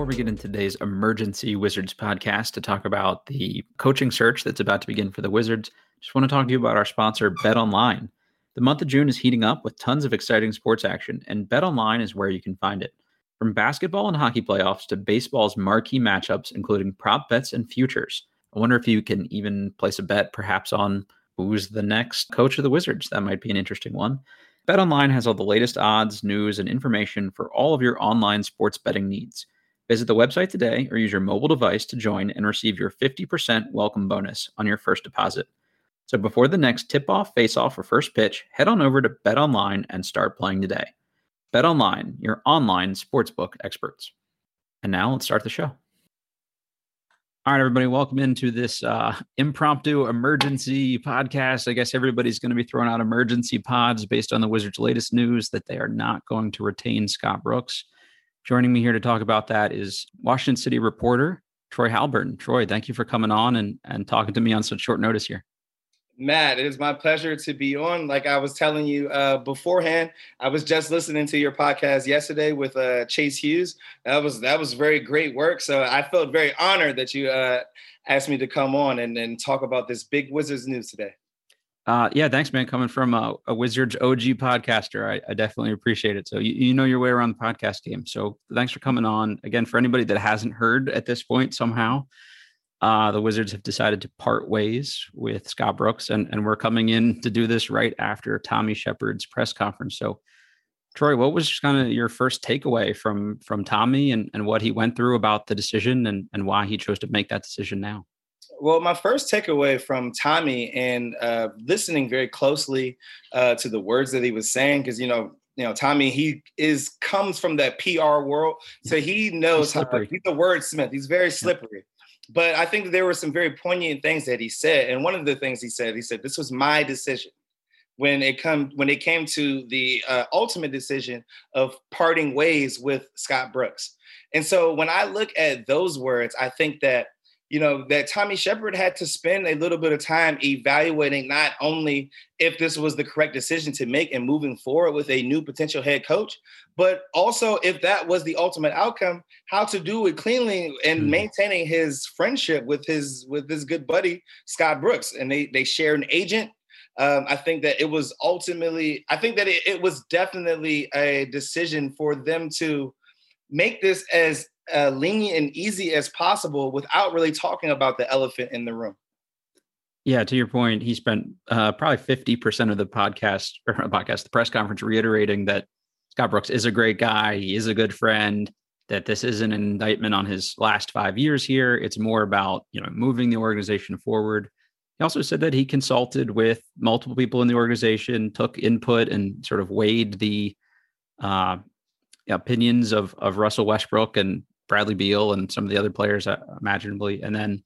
Before we get into today's emergency Wizards podcast to talk about the coaching search that's about to begin for the Wizards, just want to talk to you about our sponsor, Bet Online. The month of June is heating up with tons of exciting sports action, and Bet Online is where you can find it. From basketball and hockey playoffs to baseball's marquee matchups, including prop bets and futures. I wonder if you can even place a bet perhaps on who's the next coach of the Wizards. That might be an interesting one. BetOnline has all the latest odds, news, and information for all of your online sports betting needs. Visit the website today or use your mobile device to join and receive your 50% welcome bonus on your first deposit. So before the next tip-off, face-off, or first pitch, head on over to Bet Online and start playing today. Bet Online, your online sportsbook experts. And now let's start the show. All right, everybody, welcome into this uh, impromptu emergency podcast. I guess everybody's going to be throwing out emergency pods based on the Wizards' latest news that they are not going to retain Scott Brooks. Joining me here to talk about that is Washington City reporter Troy Haliburton. Troy, thank you for coming on and, and talking to me on such short notice here. Matt, it is my pleasure to be on. Like I was telling you uh, beforehand, I was just listening to your podcast yesterday with uh, Chase Hughes. That was that was very great work. So I felt very honored that you uh, asked me to come on and, and talk about this big Wizards news today. Uh, yeah, thanks, man. Coming from a, a Wizards OG podcaster, I, I, definitely appreciate it. So you, you know your way around the podcast game. So thanks for coming on again. For anybody that hasn't heard at this point, somehow uh, the Wizards have decided to part ways with Scott Brooks, and and we're coming in to do this right after Tommy Sheppard's press conference. So, Troy, what was kind of your first takeaway from from Tommy and and what he went through about the decision and and why he chose to make that decision now? Well, my first takeaway from Tommy and uh, listening very closely uh, to the words that he was saying, because you know, you know, Tommy, he is comes from that PR world, so he knows he's how. He's a wordsmith. He's very slippery. But I think there were some very poignant things that he said, and one of the things he said, he said, "This was my decision." When it come when it came to the uh, ultimate decision of parting ways with Scott Brooks, and so when I look at those words, I think that you know, that Tommy Sheppard had to spend a little bit of time evaluating not only if this was the correct decision to make and moving forward with a new potential head coach, but also if that was the ultimate outcome, how to do it cleanly and mm maintaining his friendship with his with his good buddy Scott Brooks. And they they share an agent. Um, I think that it was ultimately, I think that it, it was definitely a decision for them to make this as uh, lenient and easy as possible without really talking about the elephant in the room. Yeah, to your point, he spent uh, probably fifty percent of the podcast or podcast, the press conference, reiterating that Scott Brooks is a great guy. He is a good friend. That this isn't an indictment on his last five years here. It's more about you know moving the organization forward. He also said that he consulted with multiple people in the organization, took input, and sort of weighed the uh, opinions of of Russell Westbrook and Bradley Beal and some of the other players, uh, imaginably, and then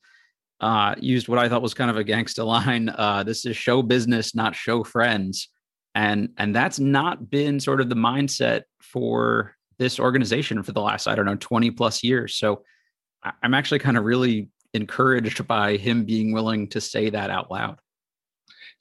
uh, used what I thought was kind of a gangsta line. Uh, this is show business, not show friends, and and that's not been sort of the mindset for this organization for the last I don't know twenty plus years. So I'm actually kind of really encouraged by him being willing to say that out loud.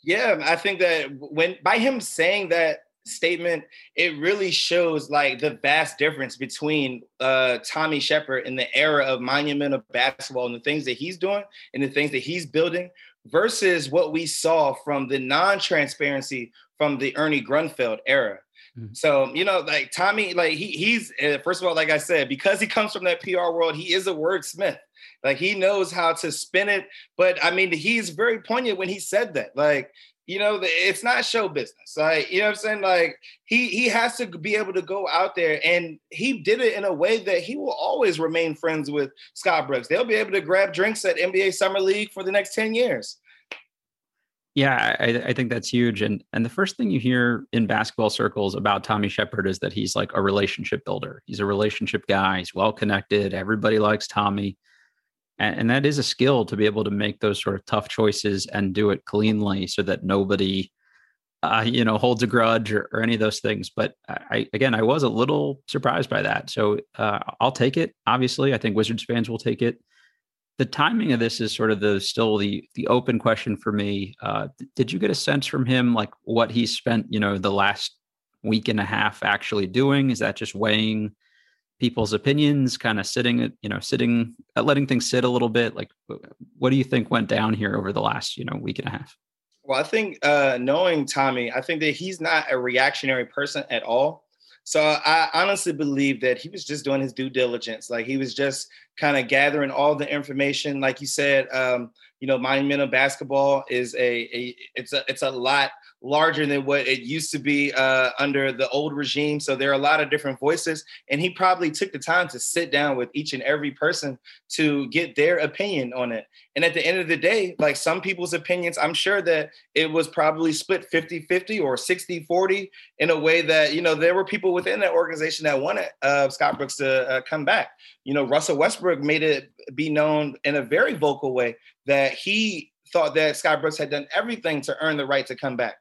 Yeah, I think that when by him saying that statement, it really shows like the vast difference between uh, Tommy Sheppard in the era of monumental basketball and the things that he's doing and the things that he's building versus what we saw from the non-transparency from the Ernie Grunfeld era. Mm-hmm. So you know, like Tommy, like he he's uh, first of all, like I said, because he comes from that PR world, he is a wordsmith. Like he knows how to spin it. But I mean, he's very poignant when he said that. Like you know, it's not show business. Like, you know what I'm saying? Like he he has to be able to go out there and he did it in a way that he will always remain friends with Scott Brooks. They'll be able to grab drinks at NBA Summer League for the next 10 years. Yeah, I, I think that's huge. And and the first thing you hear in basketball circles about Tommy Sheppard is that he's like a relationship builder. He's a relationship guy. He's well connected. Everybody likes Tommy. And, and that is a skill to be able to make those sort of tough choices and do it cleanly so that nobody uh, you know, holds a grudge or, or, any of those things. But I, again, I was a little surprised by that. So uh, I'll take it. Obviously, I think Wizards fans will take it. The timing of this is sort of the still the the open question for me. Uh, did you get a sense from him like what he spent, you know, the last week and a half actually doing? Is that just weighing people's opinions, kind of sitting, you know, sitting, uh, letting things sit a little bit? Like, what do you think went down here over the last, you know, week and a half? Well, I think uh, knowing Tommy, I think that he's not a reactionary person at all. So I honestly believe that he was just doing his due diligence. Like he was just kind of gathering all the information. Like you said, um, you know, monumental basketball is a, a it's a it's a lot larger than what it used to be uh, under the old regime. So there are a lot of different voices, and he probably took the time to sit down with each and every person to get their opinion on it. And at the end of the day, like some people's opinions, I'm sure that it was probably split 50 50 or 60 40 in a way that, you know, there were people within that organization that wanted uh, Scott Brooks to uh, come back. You know, Russell Westbrook made it be known in a very vocal way that he thought that Scott Brooks had done everything to earn the right to come back.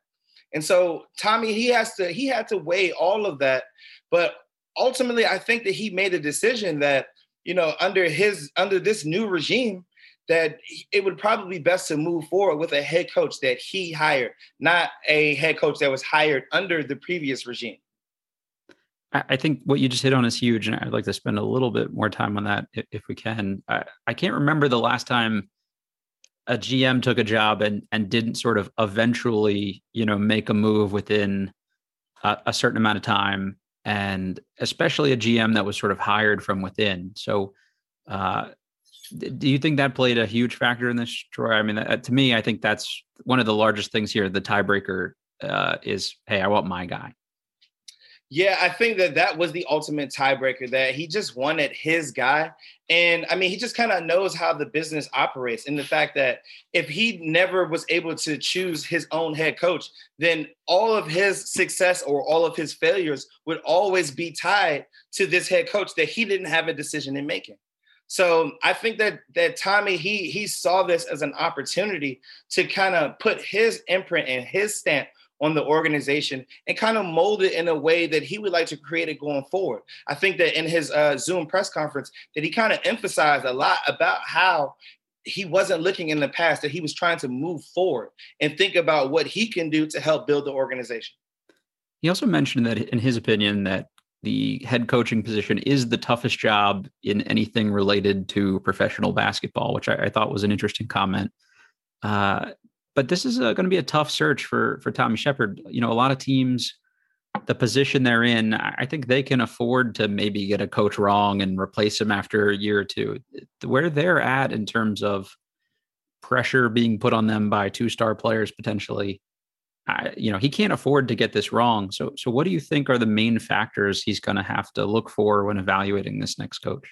And so Tommy, he has to he had to weigh all of that, but ultimately, I think that he made a decision that you know under his under this new regime that it would probably be best to move forward with a head coach that he hired, not a head coach that was hired under the previous regime. I think what you just hit on is huge, and I'd like to spend a little bit more time on that if we can. I, I can't remember the last time a GM took a job and and didn't sort of eventually, you know, make a move within a, a, certain amount of time, and especially a GM that was sort of hired from within. So, uh, do you think that played a huge factor in this, Troy? I mean, uh, to me, I think that's one of the largest things here. The tiebreaker uh, is, hey, I want my guy. Yeah, I think that that was the ultimate tiebreaker. That he just wanted his guy, and I mean, he just kind of knows how the business operates. And the fact that if he never was able to choose his own head coach, then all of his success or all of his failures would always be tied to this head coach that he didn't have a decision in making. So I think that that Tommy he he saw this as an opportunity to kind of put his imprint and his stamp on the organization and kind of mold it in a way that he would like to create it going forward. I think that in his uh, Zoom press conference that he kind of emphasized a lot about how he wasn't looking in the past that he was trying to move forward and think about what he can do to help build the organization. He also mentioned that in his opinion that the head coaching position is the toughest job in anything related to professional basketball, which I, I thought was an interesting comment. Uh, but this is uh, going to be a tough search for for Tommy Sheppard. You know, a lot of teams, the position they're in, I think they can afford to maybe get a coach wrong and replace him after a year or two. Where they're at in terms of pressure being put on them by two star players potentially, I, you know, he can't afford to get this wrong. So, so what do you think are the main factors he's going to have to look for when evaluating this next coach?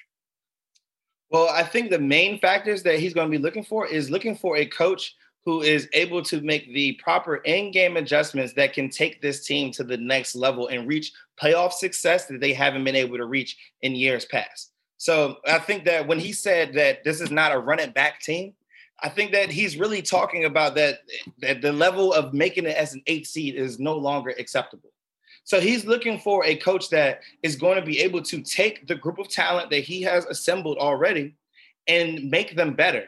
Well, I think the main factors that he's going to be looking for is looking for a coach who is able to make the proper in-game adjustments that can take this team to the next level and reach playoff success that they haven't been able to reach in years past. So I think that when he said that this is not a run it back team, I think that he's really talking about that that the level of making it as an eight seed is no longer acceptable. So he's looking for a coach that is going to be able to take the group of talent that he has assembled already and make them better.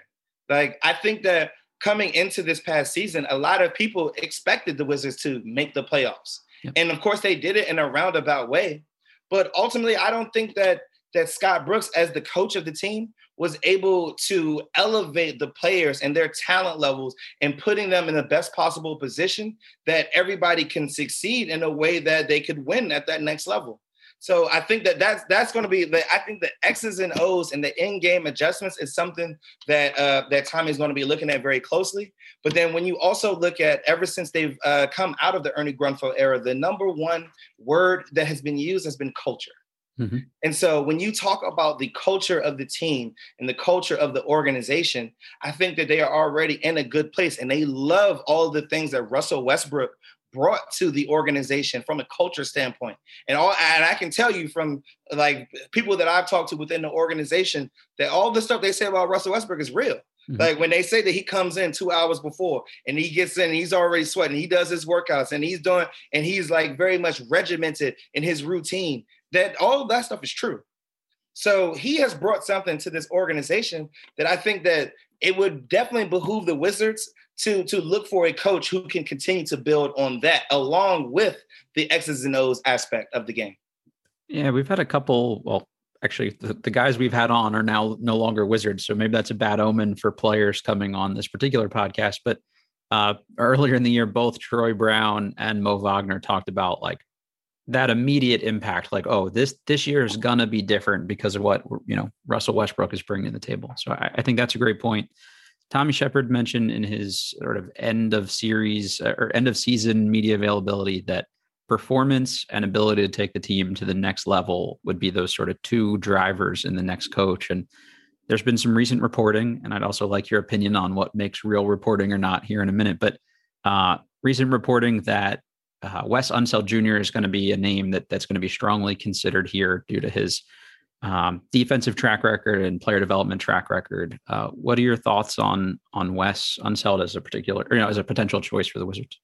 Like I think that coming into this past season, a lot of people expected the Wizards to make the playoffs. Yep. And of course, they did it in a roundabout way. But ultimately, I don't think that that Scott Brooks, as the coach of the team, was able to elevate the players and their talent levels and putting them in the best possible position that everybody can succeed in a way that they could win at that next level. So I think that that's that's going to be the I think the X's and O's and the in-game adjustments is something that uh, that Tommy is going to be looking at very closely. But then when you also look at ever since they've uh, come out of the Ernie Grunfeld era, the number one word that has been used has been culture. Mm-hmm. And so when you talk about the culture of the team and the culture of the organization, I think that they are already in a good place and they love all the things that Russell Westbrook brought to the organization from a culture standpoint. And all and I can tell you from like people that I've talked to within the organization that all the stuff they say about Russell Westbrook is real. Mm-hmm. Like when they say that he comes in two hours before and he gets in, he's already sweating, he does his workouts and he's doing, and he's like very much regimented in his routine. That all that stuff is true. So he has brought something to this organization that I think that it would definitely behoove the Wizards to to look for a coach who can continue to build on that along with the X's and O's aspect of the game. Yeah, we've had a couple. Well, actually, the, the guys we've had on are now no longer Wizards, so maybe that's a bad omen for players coming on this particular podcast. But uh, earlier in the year, both Troy Brown and Mo Wagner talked about like that immediate impact like oh this this year is gonna be different because of what you know russell westbrook is bringing to the table so i, I think that's a great point tommy sheppard mentioned in his sort of end of series uh, or end of season media availability that performance and ability to take the team to the next level would be those sort of two drivers in the next coach and there's been some recent reporting and i'd also like your opinion on what makes real reporting or not here in a minute but uh, recent reporting that uh, Wes Unseld Jr. is going to be a name that that's going to be strongly considered here due to his um, defensive track record and player development track record. Uh, what are your thoughts on on Wes Unseld as a particular, you know, as a potential choice for the Wizards?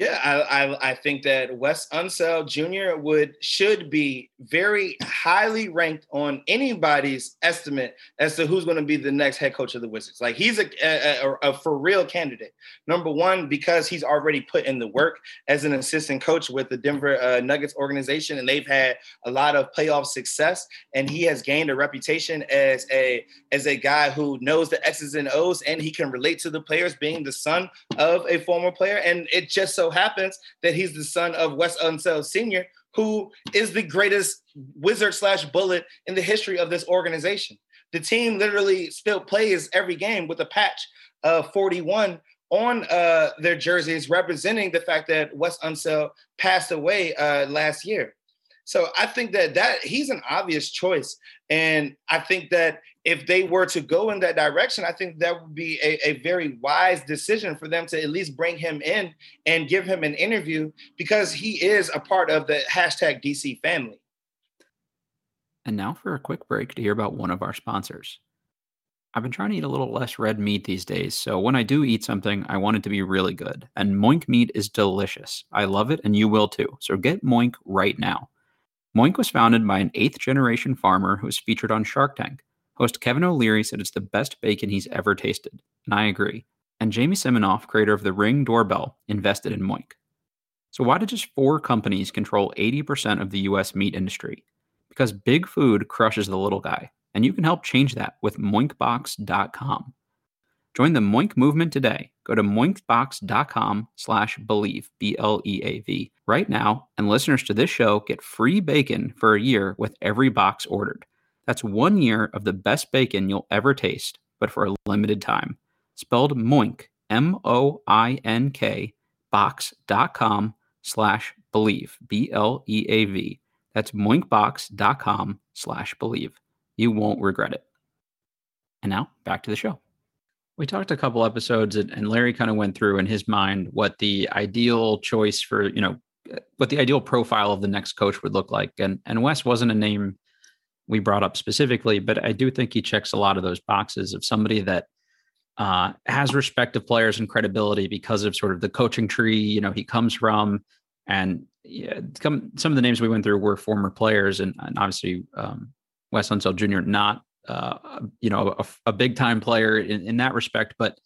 Yeah, I, I, I think that Wes Unseld Jr. would should be very highly ranked on anybody's estimate as to who's going to be the next head coach of the Wizards. Like he's a, a, a, for real candidate. Number one, because he's already put in the work as an assistant coach with the Denver uh, Nuggets organization, and they've had a lot of playoff success. And he has gained a reputation as a as a guy who knows the X's and O's, and he can relate to the players, being the son of a former player. And it just happens that he's the son of Wes Unseld Sr., who is the greatest wizard slash bullet in the history of this organization. The team literally still plays every game with a patch of 41 on uh, their jerseys, representing the fact that Wes Unseld passed away uh, last year. So I think that that he's an obvious choice, and I think that if they were to go in that direction, I think that would be a, a, very wise decision for them to at least bring him in and give him an interview because he is a part of the hashtag DC family. And now for a quick break to hear about one of our sponsors. I've been trying to eat a little less red meat these days, so when I do eat something, I want it to be really good. And Moink meat is delicious. I love it, and you will too. So get Moink right now. Moink was founded by an eighth generation farmer who was featured on Shark Tank. Host Kevin O'Leary said it's the best bacon he's ever tasted, and I agree. And Jamie Siminoff, creator of the Ring doorbell, invested in Moink. So why did just four companies control 80% of the US meat industry? Because big food crushes the little guy, and you can help change that with moinkbox.com. Join the Moink movement today. Go to moinkbox.com slash believe, B-L-E-A-V, right now, and listeners to this show get free bacon for a year with every box ordered. That's one year of the best bacon you'll ever taste, but for a limited time. Spelled Moink, M O I N K, box.com slash believe, B L E A V. That's moinkbox.com slash believe. You won't regret it. And now back to the show. We talked a couple episodes, and Larry kind of went through in his mind what the ideal choice for, you know, what the ideal profile of the next coach would look like. And and Wes wasn't a name we brought up specifically, but I do think he checks a lot of those boxes of somebody that uh, has respect of players and credibility because of sort of the coaching tree, you know, he comes from. And yeah, come, some of the names we went through were former players, and, and obviously um, Wes Unseld Jr. not, uh, you know, a, a big time player in, in that respect, but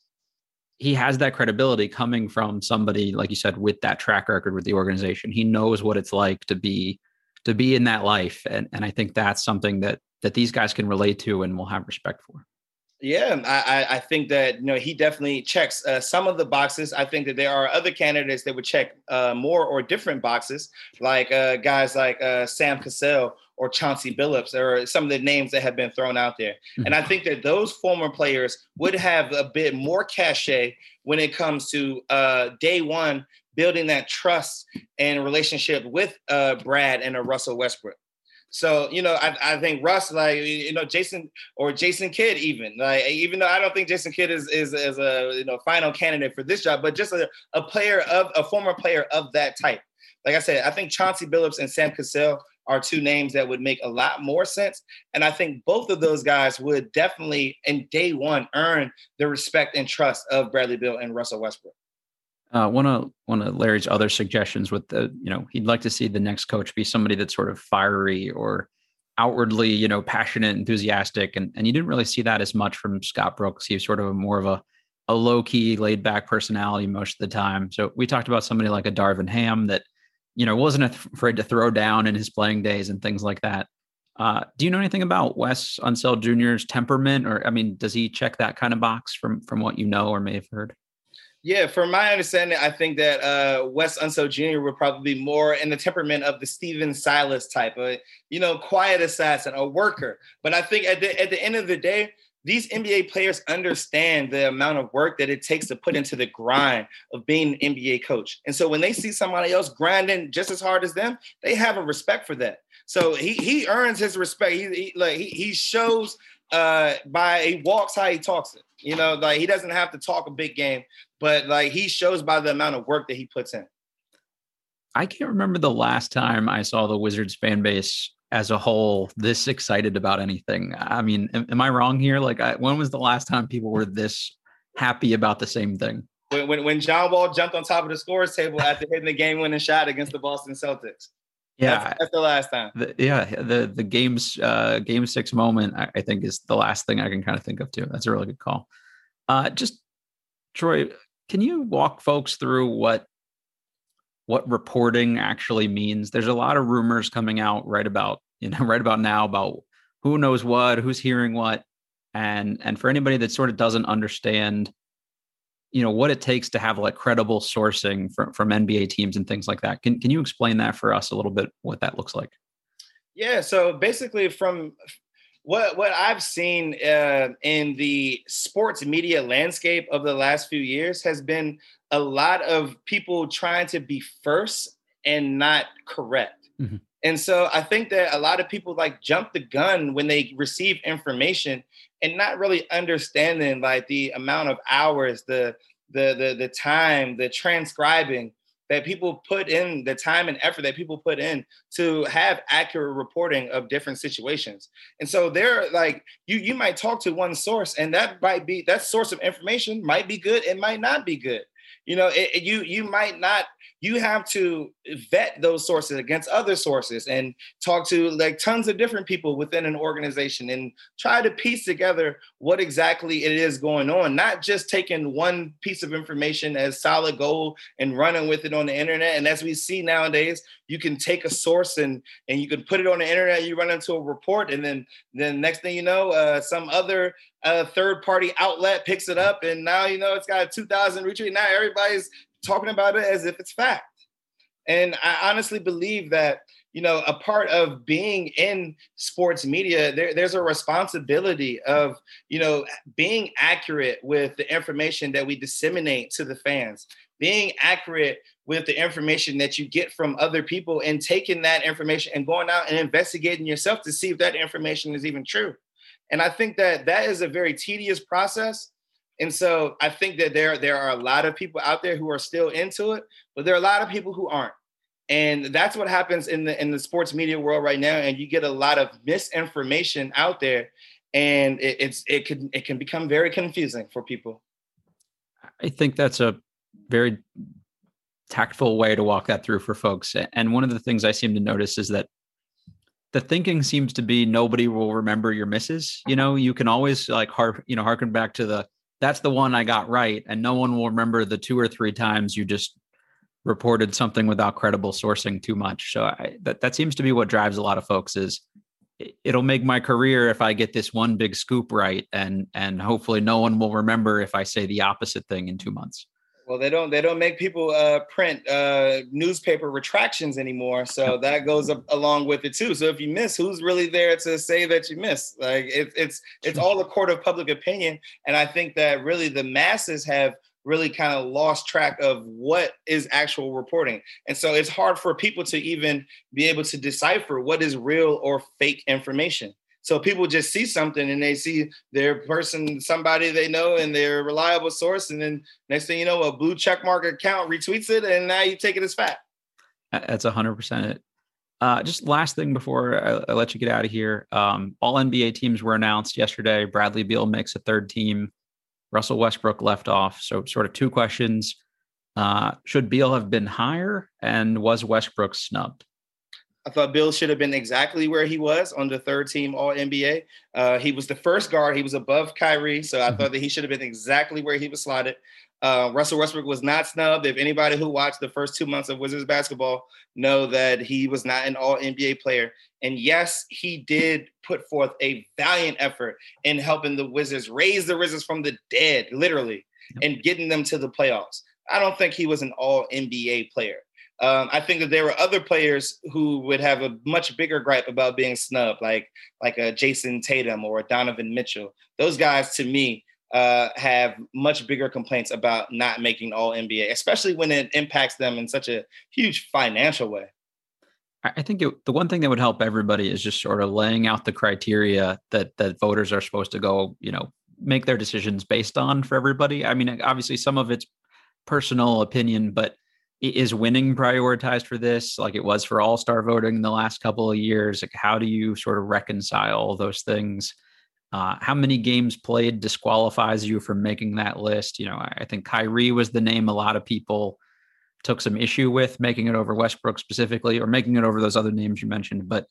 he has that credibility coming from somebody, like you said, with that track record with the organization. He knows what it's like to be to be in that life and and i think that's something that that these guys can relate to and will have respect for yeah, I, I think that you know he definitely checks uh, some of the boxes. I think that there are other candidates that would check uh, more or different boxes, like uh, guys like uh, Sam Cassell or Chauncey Billups. or some of the names that have been thrown out there, mm-hmm. and I think that those former players would have a bit more cachet when it comes to uh, day one building that trust and relationship with uh, Brad and a Russell Westbrook. So you know, I, I think Russ, like you know, Jason or Jason Kidd, even like even though I don't think Jason Kidd is is, is a you know final candidate for this job, but just a, a player of a former player of that type. Like I said, I think Chauncey Billups and Sam Cassell are two names that would make a lot more sense. And I think both of those guys would definitely, in day one, earn the respect and trust of Bradley Beal and Russell Westbrook. Uh, one of one of Larry's other suggestions with the, you know, he'd like to see the next coach be somebody that's sort of fiery or outwardly, you know, passionate, enthusiastic, and and you didn't really see that as much from Scott Brooks. He was sort of more of a a low key, laid back personality most of the time. So we talked about somebody like a Darvin Ham that, you know, wasn't afraid to throw down in his playing days and things like that. Uh, do you know anything about Wes Unseld Jr.'s temperament, or I mean, does he check that kind of box from from what you know or may have heard? Yeah, from my understanding, I think that uh, Wes Unseld Jr. would probably be more in the temperament of the Stephen Silas type, of, you know, quiet assassin, a worker. But I think at the at the end of the day, these NBA players understand the amount of work that it takes to put into the grind of being an NBA coach. And so when they see somebody else grinding just as hard as them, they have a respect for that. So he he earns his respect. He, he like he, he shows uh by he walks how he talks it. You know, like he doesn't have to talk a big game, but like he shows by the amount of work that he puts in. I can't remember the last time I saw the Wizards fan base as a whole this excited about anything. I mean, am, am I wrong here? Like, I, when was the last time people were this happy about the same thing? When, when, when John Wall jumped on top of the scores table after hitting the game winning shot against the Boston Celtics. Yeah, that's, that's the last time. The, yeah, the the game's uh, game six moment I, I, think is the last thing I can kind of think of too. That's a really good call. Uh, just Troy, can you walk folks through what what reporting actually means? There's a lot of rumors coming out right about you know right about now about who knows what, who's hearing what, and and for anybody that sort of doesn't understand you know what it takes to have like credible sourcing from from NBA teams and things like that. Can can you explain that for us a little bit? What that looks like? Yeah. So basically, from what what I've seen uh, in the sports media landscape of the last few years has been a lot of people trying to be first and not correct. Mm-hmm. And so I think that a lot of people like jump the gun when they receive information and not really understanding like the amount of hours, the the the the time, the transcribing that people put in, the time and effort that people put in to have accurate reporting of different situations. And so they're like you you might talk to one source and that might be that source of information might be good, it might not be good. You know, it, it, you you might not you have to vet those sources against other sources and talk to like tons of different people within an organization and try to piece together what exactly it is going on not just taking one piece of information as solid gold and running with it on the internet. And as we see nowadays you can take a source and and you can put it on the internet you run into a report and then then next thing you know uh, some other uh, third party outlet picks it up and now you know it's got 2000 retweet. Now everybody's talking about it as if it's fact. And I honestly believe that, you know, a part of being in sports media, there, there's a responsibility of, you know, being accurate with the information that we disseminate to the fans, being accurate with the information that you get from other people and taking that information and going out and investigating yourself to see if that information is even true. And I think that that is a very tedious process and so I think that there, there are a lot of people out there who are still into it, but there are a lot of people who aren't. And that's what happens in the in the sports media world right now. And you get a lot of misinformation out there, and it, it's it can it can become very confusing for people. I think that's a very tactful way to walk that through for folks. And one of the things I seem to notice is that the thinking seems to be nobody will remember your misses. You know, you can always like harp, you know, harken back to the that's the one I got right. And no one will remember the two or three times you just reported something without credible sourcing too much. So I, that, that seems to be what drives a lot of folks is it'll make my career if I get this one big scoop right. And, and hopefully no one will remember if I say the opposite thing in two months. Well, they don't they don't make people uh, print uh, newspaper retractions anymore, so that goes along with it too. So if you miss, who's really there to say that you miss? Like it, it's it's all a court of public opinion, and I think that really the masses have really kind of lost track of what is actual reporting. And so it's hard for people to even be able to decipher what is real or fake information. So people just see something and they see their person, somebody they know, and their reliable source, and then next thing you know, a blue checkmark account retweets it, and now you take it as fact. That's hundred percent it. Uh, just last thing before I, I, let you get out of here. Um, all NBA teams were announced yesterday. Bradley Beal makes a third team. Russell Westbrook left off. So, sort of two questions. Uh, should Beal have been higher? And was Westbrook snubbed? I thought Beal should have been exactly where he was on the third team All NBA. Uh, he was the first guard. He was above Kyrie, so I thought that he should have been exactly where he was slotted. Uh, Russell Westbrook was not snubbed. If anybody who watched the first two months of Wizards basketball know that he was not an All NBA player, and yes, he did put forth a valiant effort in helping the Wizards raise the Wizards from the dead, literally, and getting them to the playoffs. I don't think he was an All NBA player. Um, I think that there were other players who would have a much bigger gripe about being snubbed, like like a Jayson Tatum or a Donovan Mitchell. Those guys, to me, uh, have much bigger complaints about not making All NBA, especially when it impacts them in such a huge financial way. I think it, the one thing that would help everybody is just sort of laying out the criteria that that voters are supposed to go, you know, make their decisions based on for everybody. I mean, obviously, some of it's personal opinion, but is winning prioritized for this like it was for all star voting in the last couple of years? Like how do you sort of reconcile those things? Uh, how many games played disqualifies you from making that list? You know i think kyrie was the name a lot of people took some issue with making it over westbrook specifically or making it over those other names you mentioned but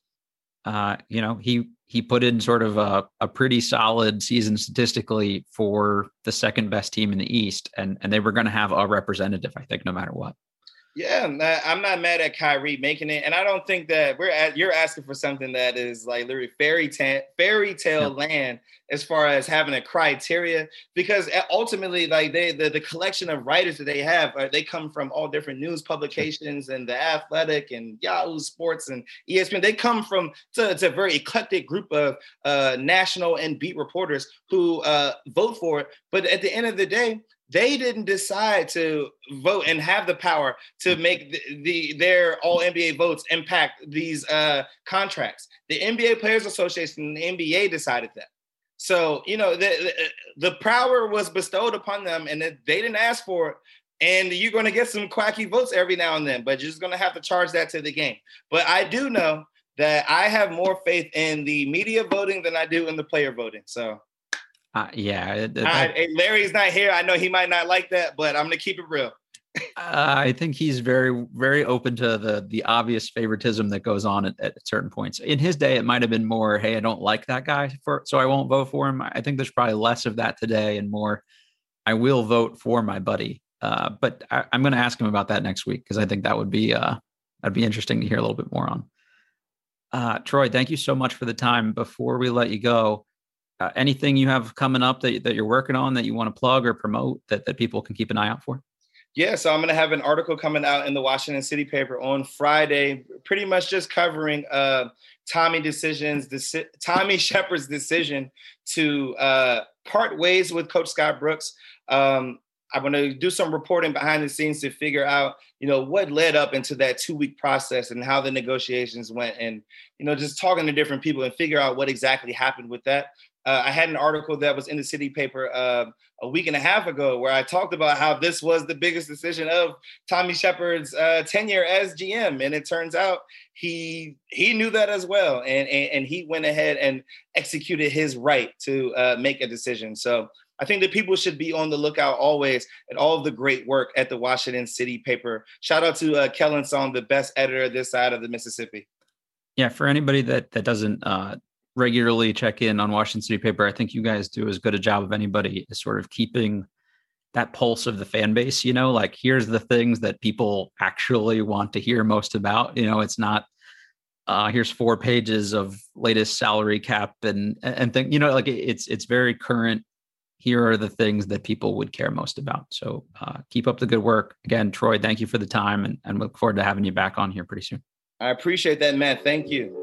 uh, you know he he put in sort of a, a pretty solid season statistically for the second best team in the east and and they were going to have a representative i think no matter what yeah, I'm not mad at Kyrie making it, and I don't think that we're at. You're asking for something that is like literally fairy tale fairy tale yeah. land as far as having a criteria, because ultimately, like they the, the collection of writers that they have, uh, they come from all different news publications and the Athletic and Yahoo Sports and ESPN. They come from a, it's a very eclectic group of uh, national and beat reporters who uh, vote for it. But at the end of the day, they didn't decide to vote and have the power to make the, the their all NBA votes impact these uh, contracts. The NBA Players Association, and the NBA decided that. So you know the, the, the power was bestowed upon them, and they didn't ask for it. And you're going to get some quacky votes every now and then, but you're just going to have to charge that to the game. But I do know that I have more faith in the media voting than I do in the player voting. So uh, yeah. I, Larry's not here. I know he might not like that, but I'm gonna keep it real. uh, I think he's very, very open to the the obvious favoritism that goes on at, at, certain points. In his day, it might have been more, "Hey, I don't like that guy, for so I won't vote for him." I think there's probably less of that today, and more, "I will vote for my buddy." Uh, but I, am going to ask him about that next week because I think that would be uh, that'd be interesting to hear a little bit more on. Uh, Troy, thank you so much for the time. Before we let you go, uh, anything you have coming up that, that you're working on that you want to plug or promote that, that people can keep an eye out for? Yeah, so I'm going to have an article coming out in the Washington City paper on Friday, pretty much just covering uh, Tommy decisions, deci- Tommy Sheppard's decision to uh, part ways with Coach Scott Brooks. Um, I'm going to do some reporting behind the scenes to figure out, you know, what led up into that two week process and how the negotiations went, and you know, just talking to different people and figure out what exactly happened with that. Uh, I had an article that was in the city paper uh, a week and a half ago where I talked about how this was the biggest decision of Tommy Sheppard's uh, tenure as GM, and it turns out he he knew that as well, and and, and he went ahead and executed his right to uh, make a decision. So I think that people should be on the lookout always at all of the great work at the Washington City paper. Shout out to uh, Kelyn Soong, the best editor this side of the Mississippi. Yeah, for anybody that that doesn't uh, regularly check in on Washington City Paper. I think you guys do as good a job of anybody as sort of keeping that pulse of the fan base, you know, like here's the things that people actually want to hear most about. You know, it's not uh here's four pages of latest salary cap and and think, you know, like it's it's very current. Here are the things that people would care most about. So uh, keep up the good work. Again, Troy, thank you for the time and, and look forward to having you back on here pretty soon. I appreciate that, Matt. Thank you.